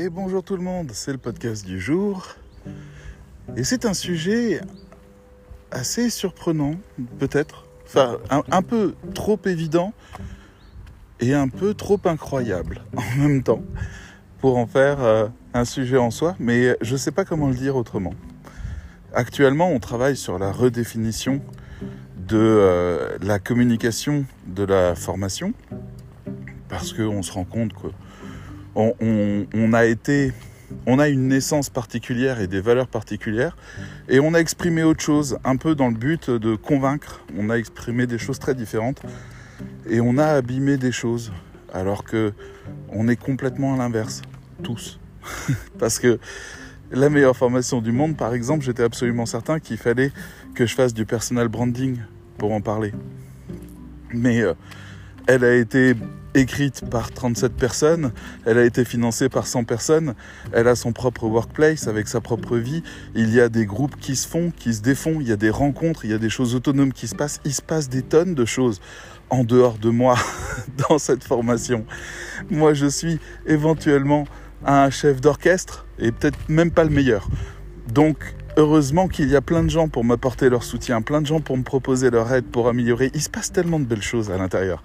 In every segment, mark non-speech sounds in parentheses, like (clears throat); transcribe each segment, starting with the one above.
Et bonjour tout le monde, c'est le podcast du jour. Et c'est un sujet assez surprenant, peut-être. Enfin, un, peu trop évident et un peu trop incroyable (laughs) en même temps pour en faire euh, un sujet en soi, mais je ne sais pas comment le dire autrement. Actuellement, on travaille sur la redéfinition de euh, la communication de la formation parce qu'on se rend compte que on, a été, on a une naissance particulière et des valeurs particulières, et on a exprimé autre chose, un peu dans le but de convaincre. On a exprimé des choses très différentes, et on a abîmé des choses, alors que on est complètement à l'inverse, tous, (laughs) parce que la meilleure formation du monde, par exemple, j'étais absolument certain qu'il fallait que je fasse du personal branding pour en parler. Euh, elle a été écrite par 37 personnes, elle a été financée par 100 personnes, elle a son propre workplace avec sa propre vie, il y a des groupes qui se font, qui se défont, il y a des rencontres, il y a des choses autonomes qui se passent, il se passe des tonnes de choses en dehors de moi (laughs) dans cette formation. Moi je suis éventuellement un chef d'orchestre et peut-être même pas le meilleur. Donc heureusement qu'il y a plein de gens pour m'apporter leur soutien, plein de gens pour me proposer leur aide, pour améliorer. Il se passe tellement de belles choses à l'intérieur.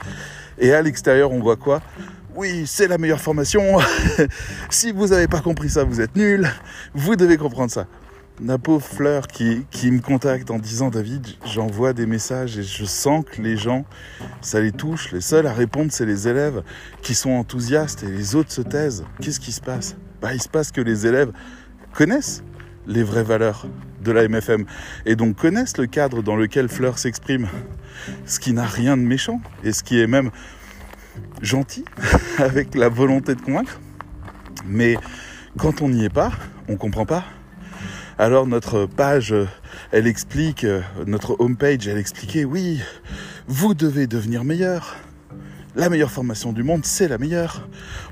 Et à l'extérieur, on voit quoi? Oui, c'est la meilleure formation. (laughs) si vous n'avez pas compris ça, vous êtes nul. Vous devez comprendre ça. La pauvre fleur qui, qui me contacte en disant David, j'envoie des messages et je sens que les gens, ça les touche. Les seuls à répondre, c'est les élèves qui sont enthousiastes et les autres se taisent. Qu'est-ce qui se passe? Bah, Il se passe que les élèves connaissent les vraies valeurs de la MFM et donc connaissent le cadre dans lequel Fleur s'exprime, ce qui n'a rien de méchant et ce qui est même gentil (laughs) avec la volonté de convaincre. Mais quand on n'y est pas, on comprend pas. Alors notre page, elle explique, notre homepage, elle expliquait, oui, vous devez devenir meilleur. La meilleure formation du monde, c'est la meilleure.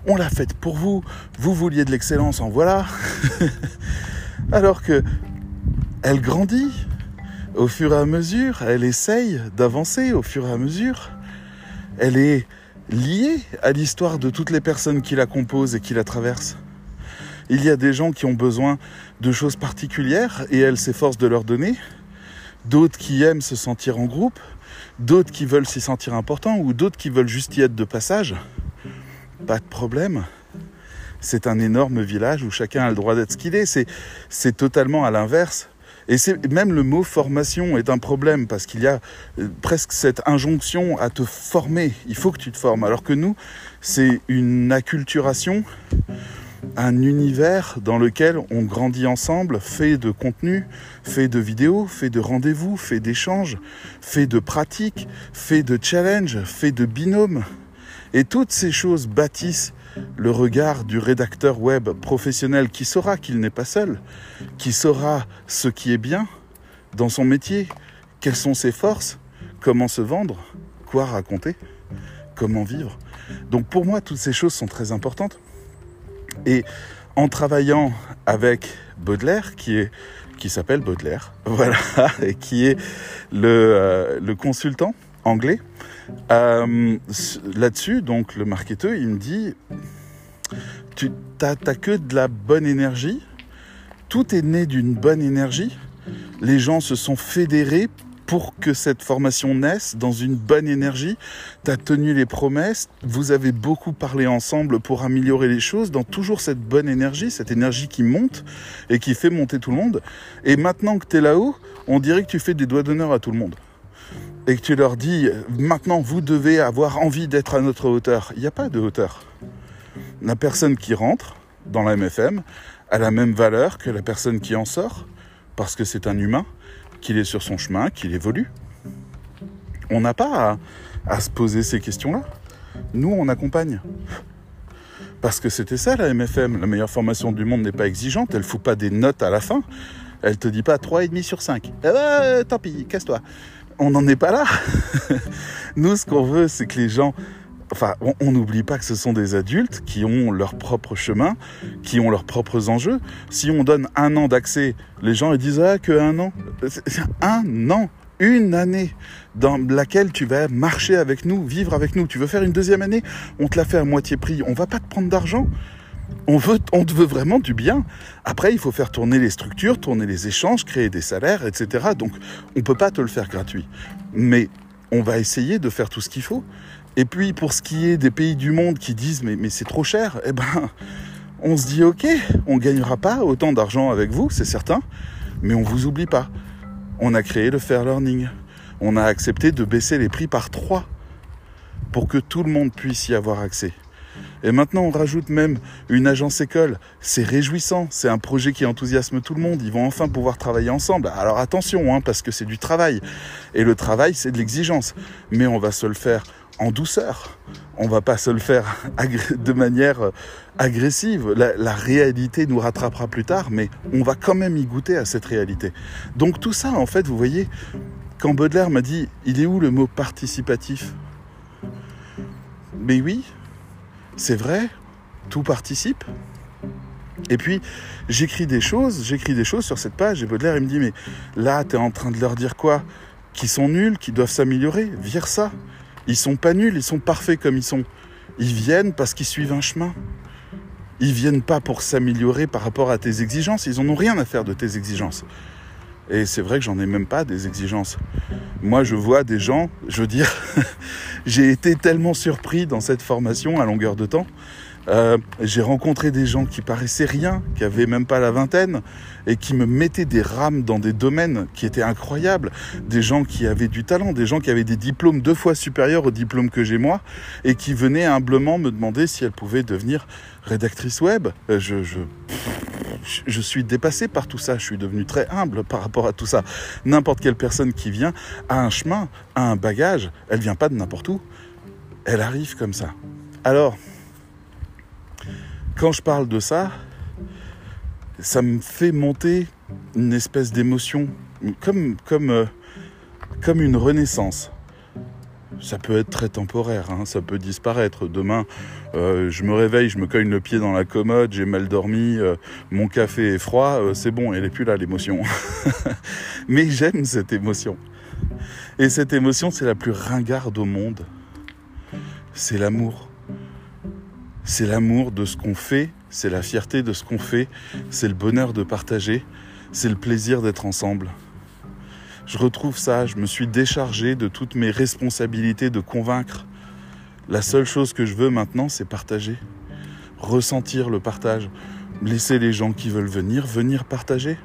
On l'a faite pour vous. Vous vouliez de l'excellence, en voilà. (laughs) Alors que elle grandit au fur et à mesure, elle essaye d'avancer au fur et à mesure. Elle est liée à l'histoire de toutes les personnes qui la composent et qui la traversent. Il y a des gens qui ont besoin de choses particulières et elle s'efforce de leur donner. D'autres qui aiment se sentir en groupe, d'autres qui veulent s'y sentir important ou d'autres qui veulent juste y être de passage. Pas de problème c'est un énorme village où chacun a le droit d'être ce qu'il est. C'est, totalement à l'inverse. Et même le mot formation est un problème parce qu'il y a euh, presque cette injonction à te former. Il faut que tu te formes. Alors que nous, c'est une acculturation, un univers dans lequel on grandit ensemble, fait de contenu, fait de vidéos, fait de rendez-vous, fait d'échanges, fait de pratiques, fait de challenges, fait de binômes. Et toutes ces choses bâtissent le regard du rédacteur web professionnel qui saura qu'il n'est pas seul, qui saura ce qui est bien dans son métier, quelles sont ses forces, comment se vendre, quoi raconter, comment vivre. Donc pour moi, toutes ces choses sont très importantes. Et en travaillant avec Baudelaire, qui est qui s'appelle Baudelaire, (laughs) voilà, et qui est le, euh, le consultant anglais, euh, Là-dessus, donc le marketeur, il me dit, tu t'as que de la bonne énergie, tout est né d'une bonne énergie, les gens se sont fédérés pour que cette formation naisse dans une bonne énergie. Tu as tenu les promesses, vous avez beaucoup parlé ensemble pour améliorer les choses dans toujours cette bonne énergie, cette énergie qui monte et qui fait monter tout le monde. Et maintenant que tu es là-haut, on dirait que tu fais des doigts d'honneur à tout le monde et que tu leur dis maintenant vous devez avoir envie d'être à notre hauteur, il n'y a pas de hauteur. La personne qui rentre dans la MFM a la même valeur que la personne qui en sort, parce que c'est un humain, qu'il est sur son chemin, qu'il évolue. On n'a pas à, se poser ces questions-là. Nous, on accompagne. Parce que c'était ça la MFM. La meilleure formation du monde n'est pas exigeante, elle fout pas des notes à la fin. Elle te dit pas 3,5 sur 5. Eh ben, tant pis, casse-toi on n'en est pas là. (laughs) Nous, ce qu'on veut, c'est que les gens... Enfin, on n'oublie pas que ce sont des adultes qui ont leur propre chemin, qui ont leurs propres enjeux. Si on donne un an d'accès, les gens ils disent ah que un an, un an, une année dans laquelle tu vas marcher avec nous, vivre avec nous. Tu veux faire une deuxième année, on te la fait à moitié prix. On va pas te prendre d'argent. On, veut, te veut vraiment du bien. Après, il faut faire tourner les structures, tourner les échanges, créer des salaires, etc. Donc, on ne peut pas te le faire gratuit. Mais on va essayer de faire tout ce qu'il faut. Et puis, pour ce qui est des pays du monde qui disent mais, c'est trop cher, eh ben, on se dit ok, on ne gagnera pas autant d'argent avec vous, c'est certain, mais on vous oublie pas. On a créé le Fair Learning. On a accepté de baisser les prix par 3 pour que tout le monde puisse y avoir accès. Et maintenant, on rajoute même une agence école. C'est réjouissant. C'est un projet qui enthousiasme tout le monde. Ils vont enfin pouvoir travailler ensemble. Alors attention, hein, parce que c'est du travail. Et le travail, c'est de l'exigence. Mais on va se le faire en douceur. On va pas se le faire (laughs) de manière euh, agressive. La, la, réalité nous rattrapera plus tard, mais on va quand même y goûter à cette réalité. Donc tout ça, en fait, vous voyez, quand Baudelaire m'a dit, il est où le mot participatif? Mais oui, c'est vrai, tout participe. Et puis, j'écris des choses, j'écris des choses sur cette page, et Baudelaire, il me dit, mais là, tu es en train de leur dire quoi? Qu'ils sont nuls, qu'ils doivent s'améliorer Vire ça. Ils sont pas nuls, ils sont parfaits comme ils sont. Ils viennent parce qu'ils suivent un chemin. Ils viennent pas pour s'améliorer par rapport à tes exigences, ils en ont rien à faire de tes exigences. Et c'est vrai que j'en ai même pas des exigences. Moi, je vois des gens, je veux dire, (laughs) j'ai été tellement surpris dans cette formation à longueur de temps. Euh, j'ai rencontré des gens qui paraissaient rien, qui avaient même pas la vingtaine, et qui me mettaient des rames dans des domaines qui étaient incroyables. Des gens qui avaient du talent, des gens qui avaient des diplômes deux fois supérieurs au diplôme que j'ai moi, et qui venaient humblement me demander si elles pouvaient devenir rédactrice web. Euh, je, je suis dépassé par tout ça, je suis devenu très humble par rapport à tout ça. N'importe quelle personne qui vient a un chemin, a un bagage, elle vient pas de n'importe où, elle arrive comme ça. Alors, quand je parle de ça, ça me fait monter une espèce d'émotion, comme, comme, euh, comme une renaissance. Ça peut être très temporaire, hein, ça peut disparaître. Demain, euh, je me réveille, je me cogne le pied dans la commode, j'ai mal dormi, euh, mon café est froid, c'est bon, elle n'est plus là l'émotion. (laughs) Mais j'aime cette émotion. Et cette émotion, c'est la plus ringarde au monde. C'est l'amour. C'est l'amour de ce qu'on fait, c'est la fierté de ce qu'on fait, c'est le bonheur de partager, c'est le plaisir d'être ensemble. Je retrouve ça, je me suis déchargé de toutes mes responsabilités de convaincre. La seule chose que je veux maintenant, c'est partager, ressentir le partage, laisser les gens qui veulent venir venir partager.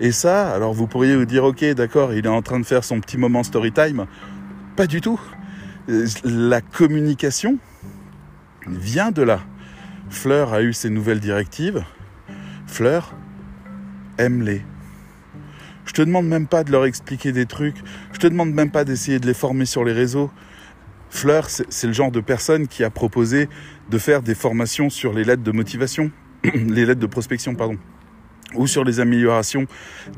Et ça, alors vous pourriez vous dire, ok, d'accord, il est en train de faire son petit moment story time. Pas du tout. La communication, vient de là. Fleur a eu ses nouvelles directives. Fleur, aime-les. Je te demande même pas de leur expliquer des trucs. Je te demande même pas d'essayer de les former sur les réseaux. Fleur, c'est le genre de personne qui a proposé de faire des formations sur les lettres de motivation, (clears throat) les lettres de prospection, pardon, ou sur les améliorations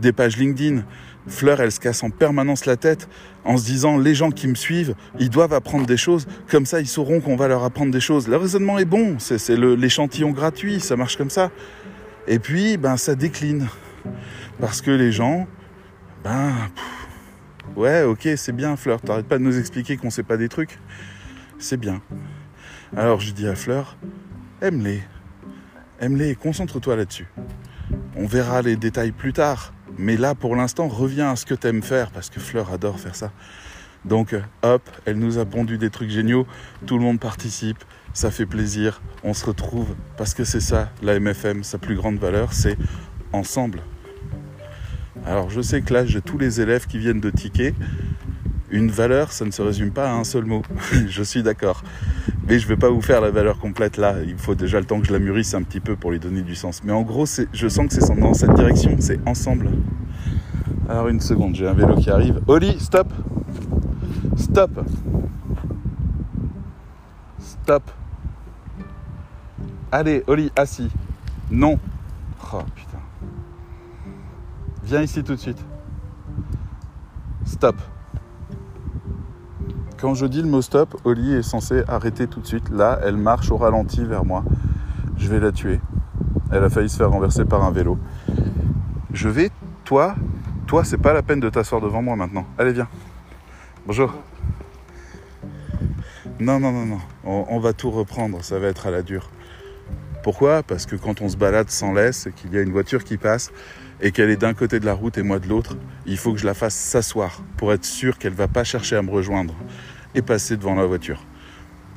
des pages LinkedIn. Fleur, elle se casse en permanence la tête en se disant les gens qui me suivent, ils doivent apprendre des choses, comme ça ils sauront qu'on va leur apprendre des choses. Le raisonnement est bon, c'est l'échantillon gratuit, ça marche comme ça. Et puis, ben ça décline. Parce que les gens, ben, ouais, ok, c'est bien Fleur, t'arrêtes pas de nous expliquer qu'on sait pas des trucs. C'est bien. Alors je dis à Fleur, aime-les. Aime-les, concentre-toi là-dessus. On verra les détails plus tard. Mais là, pour l'instant, reviens à ce que tu aimes faire, parce que Fleur adore faire ça. Donc, hop, elle nous a pondu des trucs géniaux, tout le monde participe, ça fait plaisir, on se retrouve, parce que c'est ça, la MFM, sa plus grande valeur, c'est ensemble. Alors, je sais que là, j'ai tous les élèves qui viennent de ticker. Une valeur, ça ne se résume pas à un seul mot. (laughs) je suis d'accord. Mais je ne vais pas vous faire la valeur complète là. Il faut déjà le temps que je la mûrisse un petit peu pour lui donner du sens. Mais en gros, je sens que c'est dans cette direction. C'est ensemble. Alors une seconde, j'ai un vélo qui arrive. Oli, stop Stop Stop Allez, Oli, assis. Non. Oh. Viens ici tout de suite. Stop. Quand je dis le mot stop, Oli est censé arrêter tout de suite. Là, elle marche au ralenti vers moi. Je vais la tuer. Elle a failli se faire renverser par un vélo. Je vais, toi, toi, c'est pas la peine de t'asseoir devant moi maintenant. Allez, viens. Bonjour. Non, non, non, non. On, va tout reprendre. Ça va être à la dure. Pourquoi? Parce que quand on se balade sans laisse et qu'il y a une voiture qui passe et qu'elle est d'un côté de la route et moi de l'autre, il faut que je la fasse s'asseoir pour être sûr qu'elle va pas chercher à me rejoindre et passer devant la voiture.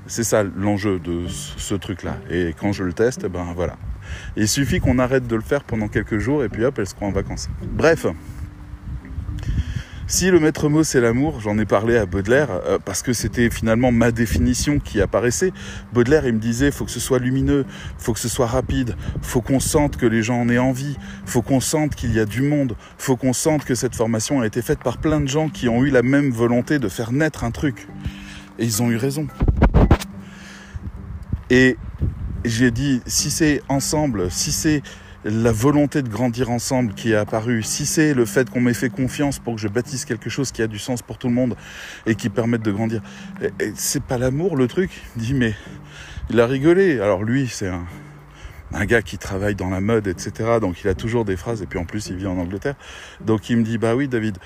C'est ça l'enjeu de ce truc-là. Et quand je le teste, ben voilà. Il suffit qu'on arrête de le faire pendant quelques jours et puis hop, elle se croit en vacances. Bref, si le maître mot c'est l'amour, j'en ai parlé à Baudelaire euh, parce que c'était finalement ma définition qui apparaissait. Baudelaire, il me disait faut que ce soit lumineux, faut que ce soit rapide, faut qu'on sente que les gens en aient envie, faut qu'on sente qu'il y a du monde, faut qu'on sente que cette formation a été faite par plein de gens qui ont eu la même volonté de faire naître un truc. Et ils ont eu raison. Et j'ai dit si c'est ensemble, si c'est la volonté de grandir ensemble qui est apparue, si c'est le fait qu'on m'ait fait confiance pour que je bâtisse quelque chose qui a du sens pour tout le monde et qui permette de grandir, c'est pas l'amour le truc? Il mais il a rigolé. Alors lui c'est un, un gars qui travaille dans la mode, etc. Donc il a toujours des phrases et puis en plus il vit en Angleterre. Donc il me dit bah oui David,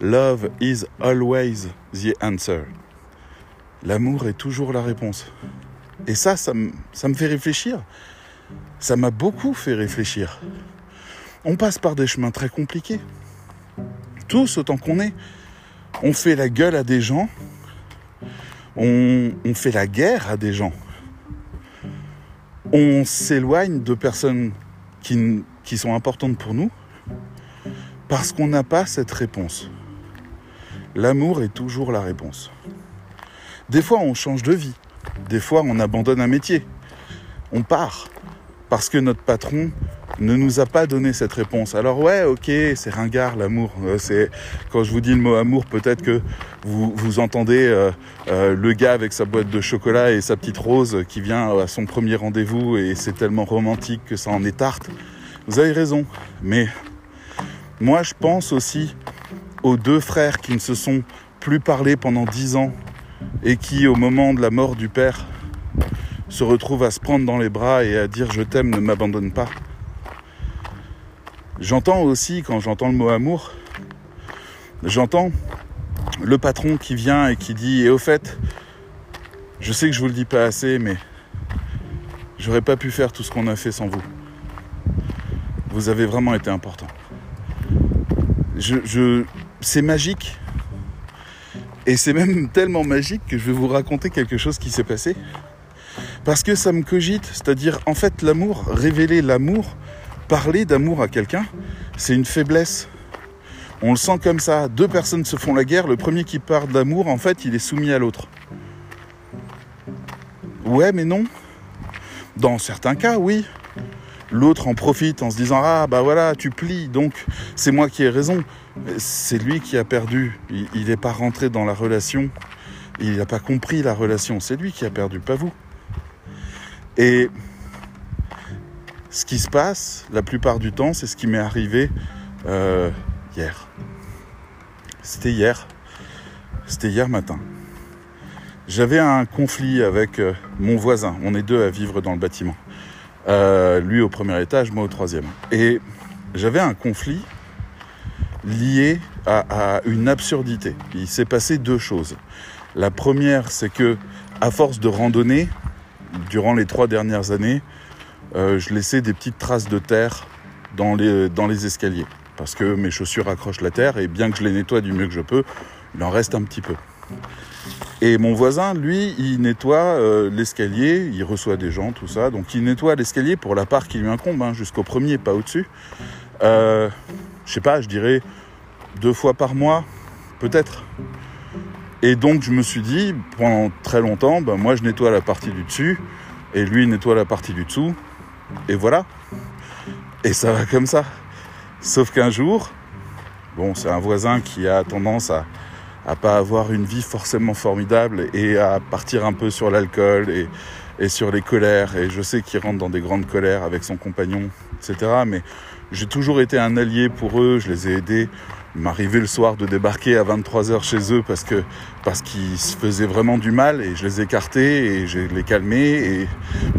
love is always the answer. L'amour est toujours la réponse. Et ça, ça me, ça me fait réfléchir ça m'a beaucoup fait réfléchir. On passe par des chemins très compliqués. Tous autant qu'on est. On fait la gueule à des gens. On, fait la guerre à des gens. On s'éloigne de personnes qui, sont importantes pour nous parce qu'on n'a pas cette réponse. L'amour est toujours la réponse. Des fois, on change de vie. Des fois, on abandonne un métier. On part parce que notre patron ne nous a pas donné cette réponse. Alors ouais, ok, c'est ringard l'amour. Euh, c'est quand je vous dis le mot amour, peut-être que vous, vous entendez euh, euh, le gars avec sa boîte de chocolat et sa petite rose qui vient à son premier rendez-vous et c'est tellement romantique que ça en est tarte. Vous avez raison, mais moi je pense aussi aux deux frères qui ne se sont plus parlé pendant dix ans et qui, au moment de la mort du père, se retrouve à se prendre dans les bras et à dire je t'aime, ne m'abandonne pas. J'entends aussi, quand j'entends le mot amour, j'entends le patron qui vient et qui dit, et au fait, je sais que je vous le dis pas assez, mais j'aurais pas pu faire tout ce qu'on a fait sans vous. Vous avez vraiment été important. Je, je, c'est magique. Et c'est même tellement magique que je vais vous raconter quelque chose qui s'est passé. Parce que ça me cogite, c'est-à-dire en fait l'amour, révéler l'amour, parler d'amour à quelqu'un, c'est une faiblesse. On le sent comme ça, deux personnes se font la guerre, le premier qui parle d'amour, en fait, il est soumis à l'autre. Ouais, mais non. Dans certains cas, oui. L'autre en profite en se disant Ah, bah voilà, tu plies, donc c'est moi qui ai raison. C'est lui qui a perdu. Il n'est pas rentré dans la relation. Il n'a pas compris la relation. C'est lui qui a perdu, pas vous. Et ce qui se passe, la plupart du temps, c'est ce qui m'est arrivé euh, hier. C'était hier. C'était hier matin. J'avais un conflit avec euh, mon voisin. On est deux à vivre dans le bâtiment. Euh, lui au premier étage, moi au troisième. Et j'avais un conflit lié à, à une absurdité. Il s'est passé deux choses. La première, c'est que à force de randonner, durant les trois dernières années, euh, je laissais des petites traces de terre dans les, escaliers. Parce que mes chaussures accrochent la terre et bien que je les nettoie du mieux que je peux, il en reste un petit peu. Et mon voisin, lui, il nettoie euh, l'escalier, il reçoit des gens, tout ça. Donc il nettoie l'escalier pour la part qui lui incombe, hein, jusqu'au premier, pas au-dessus. Euh, je sais pas, je dirais deux fois par mois, peut-être. Et donc je me suis dit, pendant très longtemps, ben, moi je nettoie la partie du dessus, et lui il nettoie la partie du dessous, et voilà. Et ça va comme ça. Sauf qu'un jour, bon, c'est un voisin qui a tendance à, à pas avoir une vie forcément formidable et à partir un peu sur l'alcool et, et sur les colères. Et je sais qu'il rentre dans des grandes colères avec son compagnon, etc. Mais j'ai toujours été un allié pour eux, je les ai aidés. Il m'arrivait le soir de débarquer à 23h chez eux parce que parce qu'ils se faisaient vraiment du mal et je les écartais et je les calmais et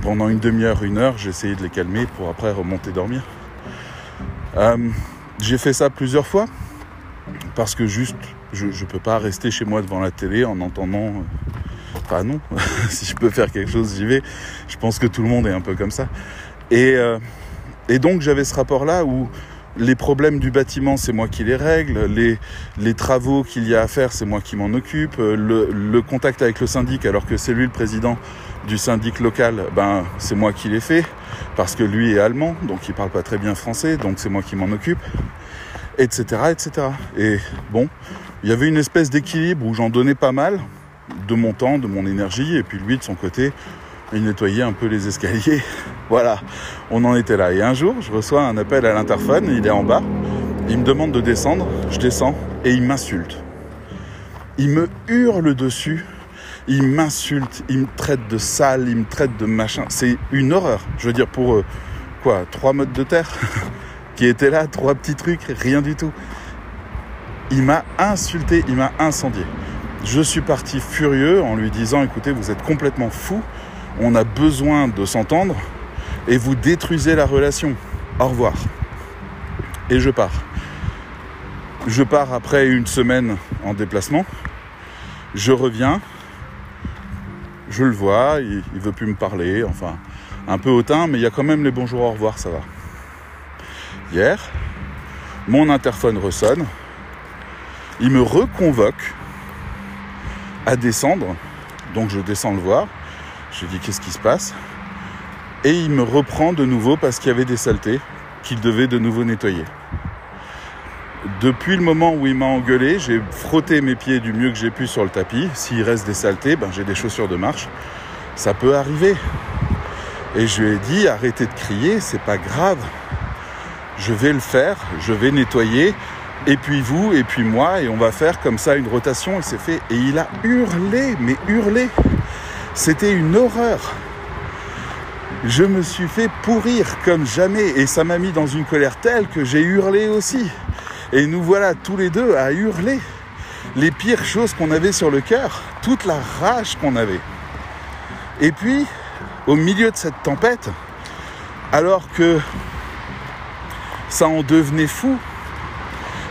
pendant une demi-heure, une heure, j'essayais de les calmer pour après remonter dormir. Euh, j'ai fait ça plusieurs fois parce que juste je ne peux pas rester chez moi devant la télé en entendant Enfin non, (laughs) si je peux faire quelque chose, j'y vais. Je pense que tout le monde est un peu comme ça. Et, euh, et donc j'avais ce rapport-là où les problèmes du bâtiment, c'est moi qui les règle. Les, les travaux qu'il y a à faire, c'est moi qui m'en occupe. Le, le, contact avec le syndic, alors que c'est lui le président du syndic local, ben c'est moi qui l'ai fait parce que lui est allemand, donc il parle pas très bien français, donc c'est moi qui m'en occupe, etc., etc. Et bon, il y avait une espèce d'équilibre où j'en donnais pas mal de mon temps, de mon énergie, et puis lui de son côté, il nettoyait un peu les escaliers. Voilà, on en était là. Et un jour, je reçois un appel à l'interphone, il est en bas, il me demande de descendre, je descends, et il m'insulte. Il me hurle dessus, il m'insulte, il me traite de sale, il me traite de machin. C'est une horreur. Je veux dire, pour euh, quoi, trois modes de terre (laughs) qui étaient là, trois petits trucs, rien du tout. Il m'a insulté, il m'a incendié. Je suis parti furieux en lui disant écoutez, vous êtes complètement fou, on a besoin de s'entendre et vous détruisez la relation. Au revoir. Et je pars. Je pars après une semaine en déplacement. Je reviens. Je le vois, il, il veut plus me parler, enfin, un peu hautain, mais il y a quand même les bonjours au revoir, ça va. Hier, mon interphone ressonne. Il me reconvoque à descendre. Donc je descends le voir. Je lui dis qu'est-ce qui se passe? Et il me reprend de nouveau parce qu'il y avait des saletés qu'il devait de nouveau nettoyer. Depuis le moment où il m'a engueulé, j'ai frotté mes pieds du mieux que j'ai pu sur le tapis. S'il reste des saletés, ben j'ai des chaussures de marche. Ça peut arriver. Et je lui ai dit arrêtez de crier, c'est pas grave. Je vais le faire, je vais nettoyer et puis vous, et puis moi, et on va faire comme ça une rotation, et c'est fait. Et il a hurlé, mais hurlé. C'était une horreur. Je me suis fait pourrir comme jamais, et ça m'a mis dans une colère telle que j'ai hurlé aussi. Et nous voilà tous les deux à hurler les pires choses qu'on avait sur le cœur, toute la rage qu'on avait. Et puis, au milieu de cette tempête, alors que ça en devenait fou,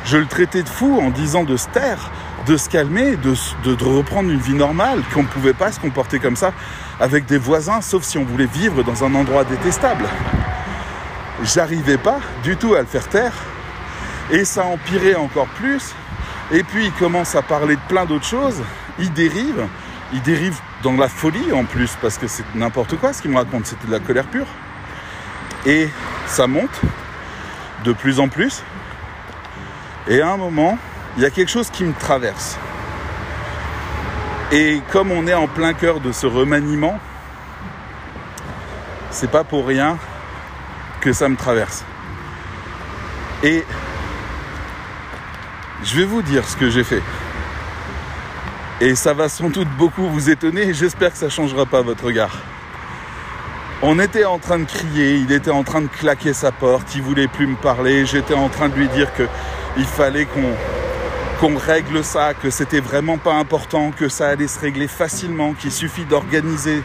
je le traitais de fou en disant de se de se calmer, de, reprendre une vie normale, qu'on ne pouvait pas se comporter comme ça avec des voisins, sauf si on voulait vivre dans un endroit détestable. J'arrivais pas du tout à le faire taire, et ça empirait encore plus. Et puis il commence à parler de plein d'autres choses, il dérive, il dérive dans la folie en plus, parce que c'est n'importe quoi ce qu'il me raconte, c'était de la colère pure. Et ça monte de plus en plus. Et à un moment, il y a quelque chose qui me traverse. Et comme on est en plein cœur de ce remaniement, c'est pas pour rien que ça me traverse. Et je vais vous dire ce que j'ai fait. Et ça va sans doute beaucoup vous étonner j'espère que ça ne changera pas votre regard. On était en train de crier, il était en train de claquer sa porte, il voulait plus me parler, j'étais en train de lui dire que il fallait qu'on qu'on règle ça, que c'était vraiment pas important, que ça allait se régler facilement, qu'il suffit d'organiser,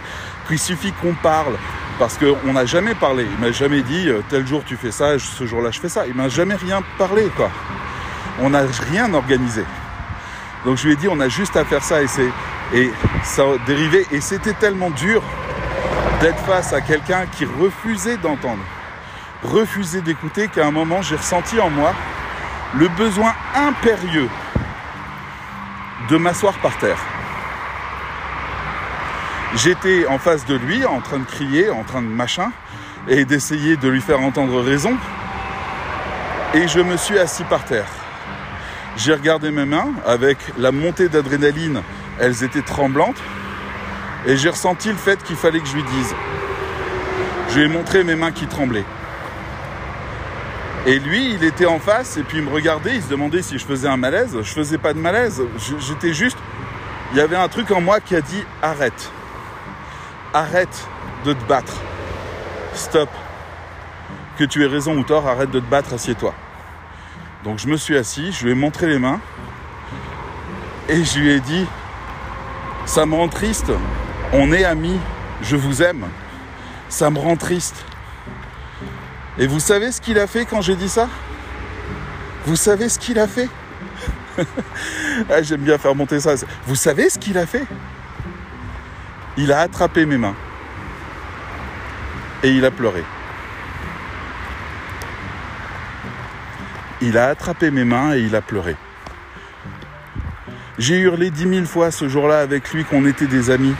qu'il suffit qu'on parle. Parce qu'on n'a jamais parlé. Il m'a jamais dit euh, tel jour tu fais ça, ce jour-là je fais ça. Il m'a jamais rien parlé, quoi. On n'a rien organisé. Donc je lui ai dit on a juste à faire ça et c'est et ça a dérivé et c'était tellement dur d'être face à quelqu'un qui refusait d'entendre, refusait d'écouter qu'à un moment j'ai ressenti en moi le besoin impérieux de m'asseoir par terre. J'étais en face de lui, en train de crier, en train de machin, et d'essayer de lui faire entendre raison. Et je me suis assis par terre. J'ai regardé mes mains avec la montée d'adrénaline, elles étaient tremblantes, et j'ai ressenti le fait qu'il fallait que je lui dise. Je lui ai montré mes mains qui tremblaient. Et lui, il était en face et puis il me regardait, il se demandait si je faisais un malaise. Je faisais pas de malaise, j'étais juste. Il y avait un truc en moi qui a dit arrête. Arrête de te battre. Stop. Que tu aies raison ou tort, arrête de te battre, assieds-toi. Donc je me suis assis, je lui ai montré les mains et je lui ai dit ça me rend triste. On est amis, je vous aime. Ça me rend triste. Et vous savez ce qu'il a fait quand j'ai dit ça? Vous savez ce qu'il a fait? (laughs) Ah, J'aime bien faire monter ça. Vous savez ce qu'il a fait? Il a attrapé mes mains. Et il a pleuré. Il a attrapé mes mains et il a pleuré. J'ai hurlé dix mille fois ce jour-là avec lui qu'on était des amis.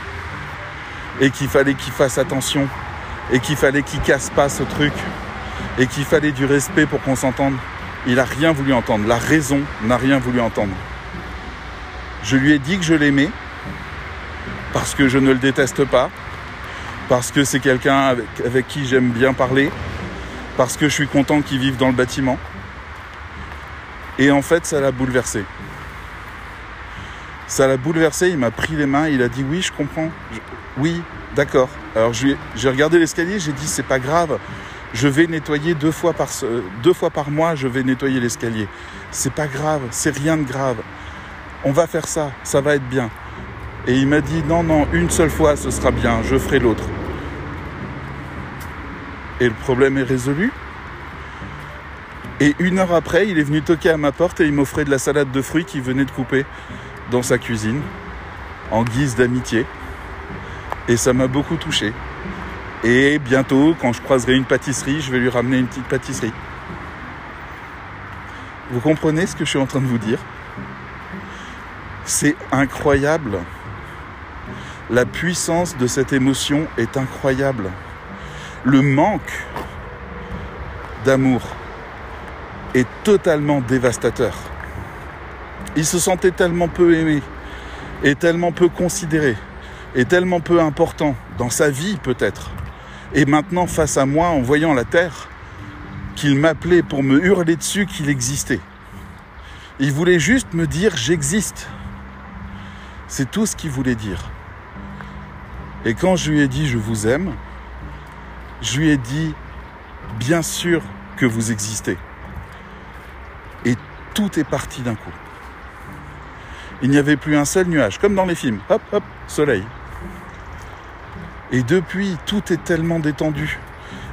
Et qu'il fallait qu'il fasse attention. Et qu'il fallait qu'il casse pas ce truc et qu'il fallait du respect pour qu'on s'entende. Il n'a rien voulu entendre. La raison n'a rien voulu entendre. Je lui ai dit que je l'aimais parce que je ne le déteste pas, parce que c'est quelqu'un avec, qui j'aime bien parler, parce que je suis content qu'il vive dans le bâtiment. Et en fait, ça l'a bouleversé. Ça l'a bouleversé, il m'a pris les mains, il a dit oui, je comprends. oui, d'accord. Alors j'ai regardé l'escalier, j'ai dit c'est pas grave. Je vais nettoyer deux fois par, mois, je vais nettoyer l'escalier. C'est pas grave, c'est rien de grave. On va faire ça, ça va être bien. Et il m'a dit non, non, une seule fois, ce sera bien, je ferai l'autre. Et le problème est résolu. Et une heure après, il est venu toquer à ma porte et il m'offrait de la salade de fruits qu'il venait de couper dans sa cuisine en guise d'amitié. Et ça m'a beaucoup touché. Et bientôt, quand je croiserai une pâtisserie, je vais lui ramener une petite pâtisserie. Vous comprenez ce que je suis en train de vous dire? C'est incroyable. La puissance de cette émotion est incroyable. Le manque d'amour est totalement dévastateur. Il se sentait tellement peu aimé, et tellement peu considéré, et tellement peu important dans sa vie peut-être. Et maintenant face à moi, en voyant la terre, qu'il m'appelait pour me hurler dessus qu'il existait. Il voulait juste me dire j'existe. C'est tout ce qu'il voulait dire. Et quand je lui ai dit je vous aime, je lui ai dit bien sûr que vous existez. Et tout est parti d'un coup. Il n'y avait plus un seul nuage, comme dans les films. Hop, hop, soleil. Et depuis, tout est tellement détendu.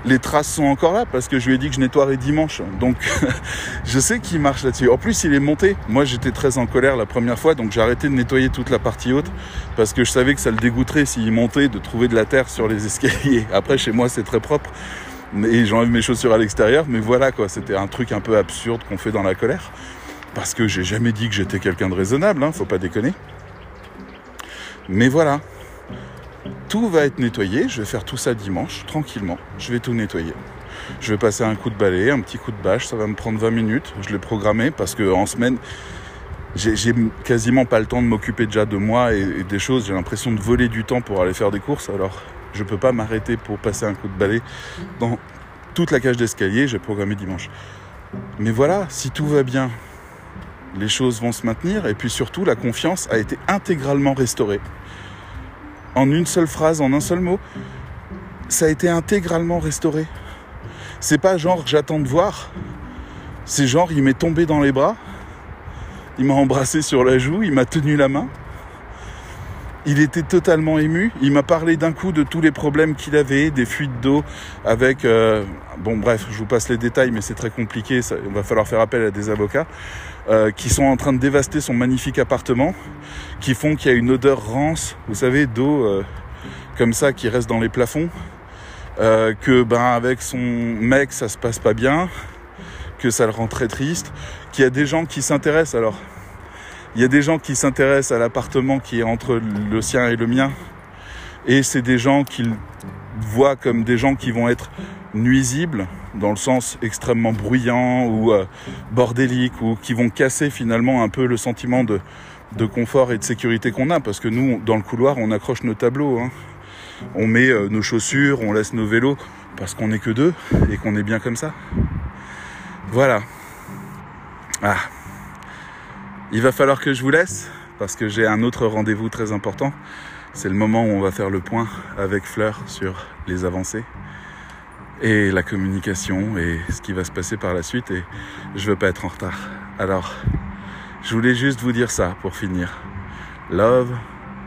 Les traces sont encore là parce que je lui ai dit que je nettoierais dimanche. Donc, (laughs) je sais qu'il marche là-dessus. En plus, il est monté. Moi, j'étais très en colère la première fois, donc j'ai arrêté de nettoyer toute la partie haute parce que je savais que ça le dégoûterait s'il montait de trouver de la terre sur les (laughs) escaliers. Après, chez moi, c'est très propre. Et j'enlève mes chaussures à l'extérieur. Mais voilà, quoi. C'était un truc un peu absurde qu'on fait dans la colère. Parce que j'ai jamais dit que j'étais quelqu'un de raisonnable, hein, faut pas déconner. Mais voilà, tout va être nettoyé. Je vais faire tout ça dimanche, tranquillement. Je vais tout nettoyer. Je vais passer un coup de balai, un petit coup de bâche. Ça va me prendre 20 minutes. Je l'ai programmé parce que en semaine, j'ai quasiment pas le temps de m'occuper déjà de moi et, des choses. J'ai l'impression de voler du temps pour aller faire des courses. Alors, je peux pas m'arrêter pour passer un coup de balai dans toute la cage d'escalier. J'ai programmé dimanche. Mais voilà, si tout va bien, les choses vont se maintenir et puis surtout la confiance a été intégralement restaurée en une seule phrase, en un seul mot, ça a été intégralement restauré. C'est pas genre j'attends de voir. C'est genre il m'est tombé dans les bras, il m'a embrassé sur la joue, il m'a tenu la main. Il était totalement ému. Il m'a parlé d'un coup de tous les problèmes qu'il avait, des fuites d'eau avec... Euh, bon bref, je vous passe les détails, mais c'est très compliqué. Ça, il va falloir faire appel à des avocats. Euh, qui sont en train de dévaster son magnifique appartement, qui font qu'il y a une odeur rance, vous savez, d'eau euh, comme ça qui reste dans les plafonds, que ben avec son mec ça se passe pas bien, que ça le rend très triste, qu'il y a des gens qui s'intéressent alors. Il y a des gens qui s'intéressent à l'appartement qui est entre le sien et le mien, et c'est des gens qu'il voit comme des gens qui vont être nuisibles, dans le sens extrêmement bruyant ou euh, bordélique, ou qui vont casser finalement un peu le sentiment de, de confort et de sécurité qu'on a, parce que nous, dans le couloir, on accroche nos tableaux, hein. on met euh, nos chaussures, on laisse nos vélos, parce qu'on n'est que deux et qu'on est bien comme ça. Voilà. Ah. Il va falloir que je vous laisse, parce que j'ai un autre rendez-vous très important. C'est le moment où on va faire le point avec Fleur sur les avancées et la communication et ce qui va se passer par la suite et je veux pas être en retard. Alors, je voulais juste vous dire ça pour finir. Love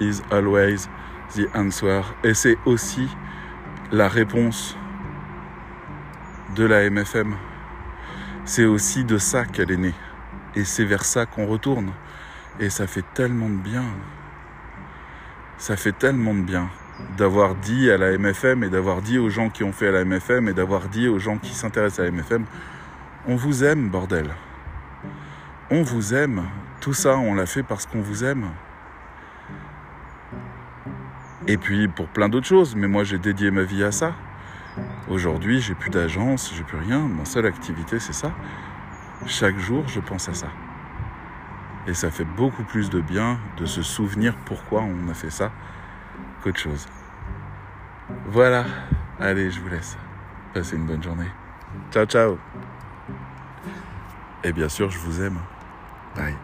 is always the answer et c'est aussi la réponse de la MFM. C'est aussi de ça qu'elle est née et c'est vers ça qu'on retourne et ça fait tellement de bien. Ça fait tellement de bien. d'avoir dit à la MFM et d'avoir dit aux gens qui ont fait à la MFM et d'avoir dit aux gens qui s'intéressent à la MFM, on vous aime, bordel. On vous aime. Tout ça, on l'a fait parce qu'on vous aime. Et puis pour plein d'autres choses, mais moi j'ai dédié ma vie à ça. Aujourd'hui, j'ai plus d'agence, j'ai plus rien. Ma seule activité, c'est ça. Chaque jour, je pense à ça. Et ça fait beaucoup plus de bien de se souvenir pourquoi on a fait ça qu'autre chose. Voilà. Allez, je vous laisse. Passez une bonne journée. Ciao, ciao. Et bien sûr, je vous aime. Bye.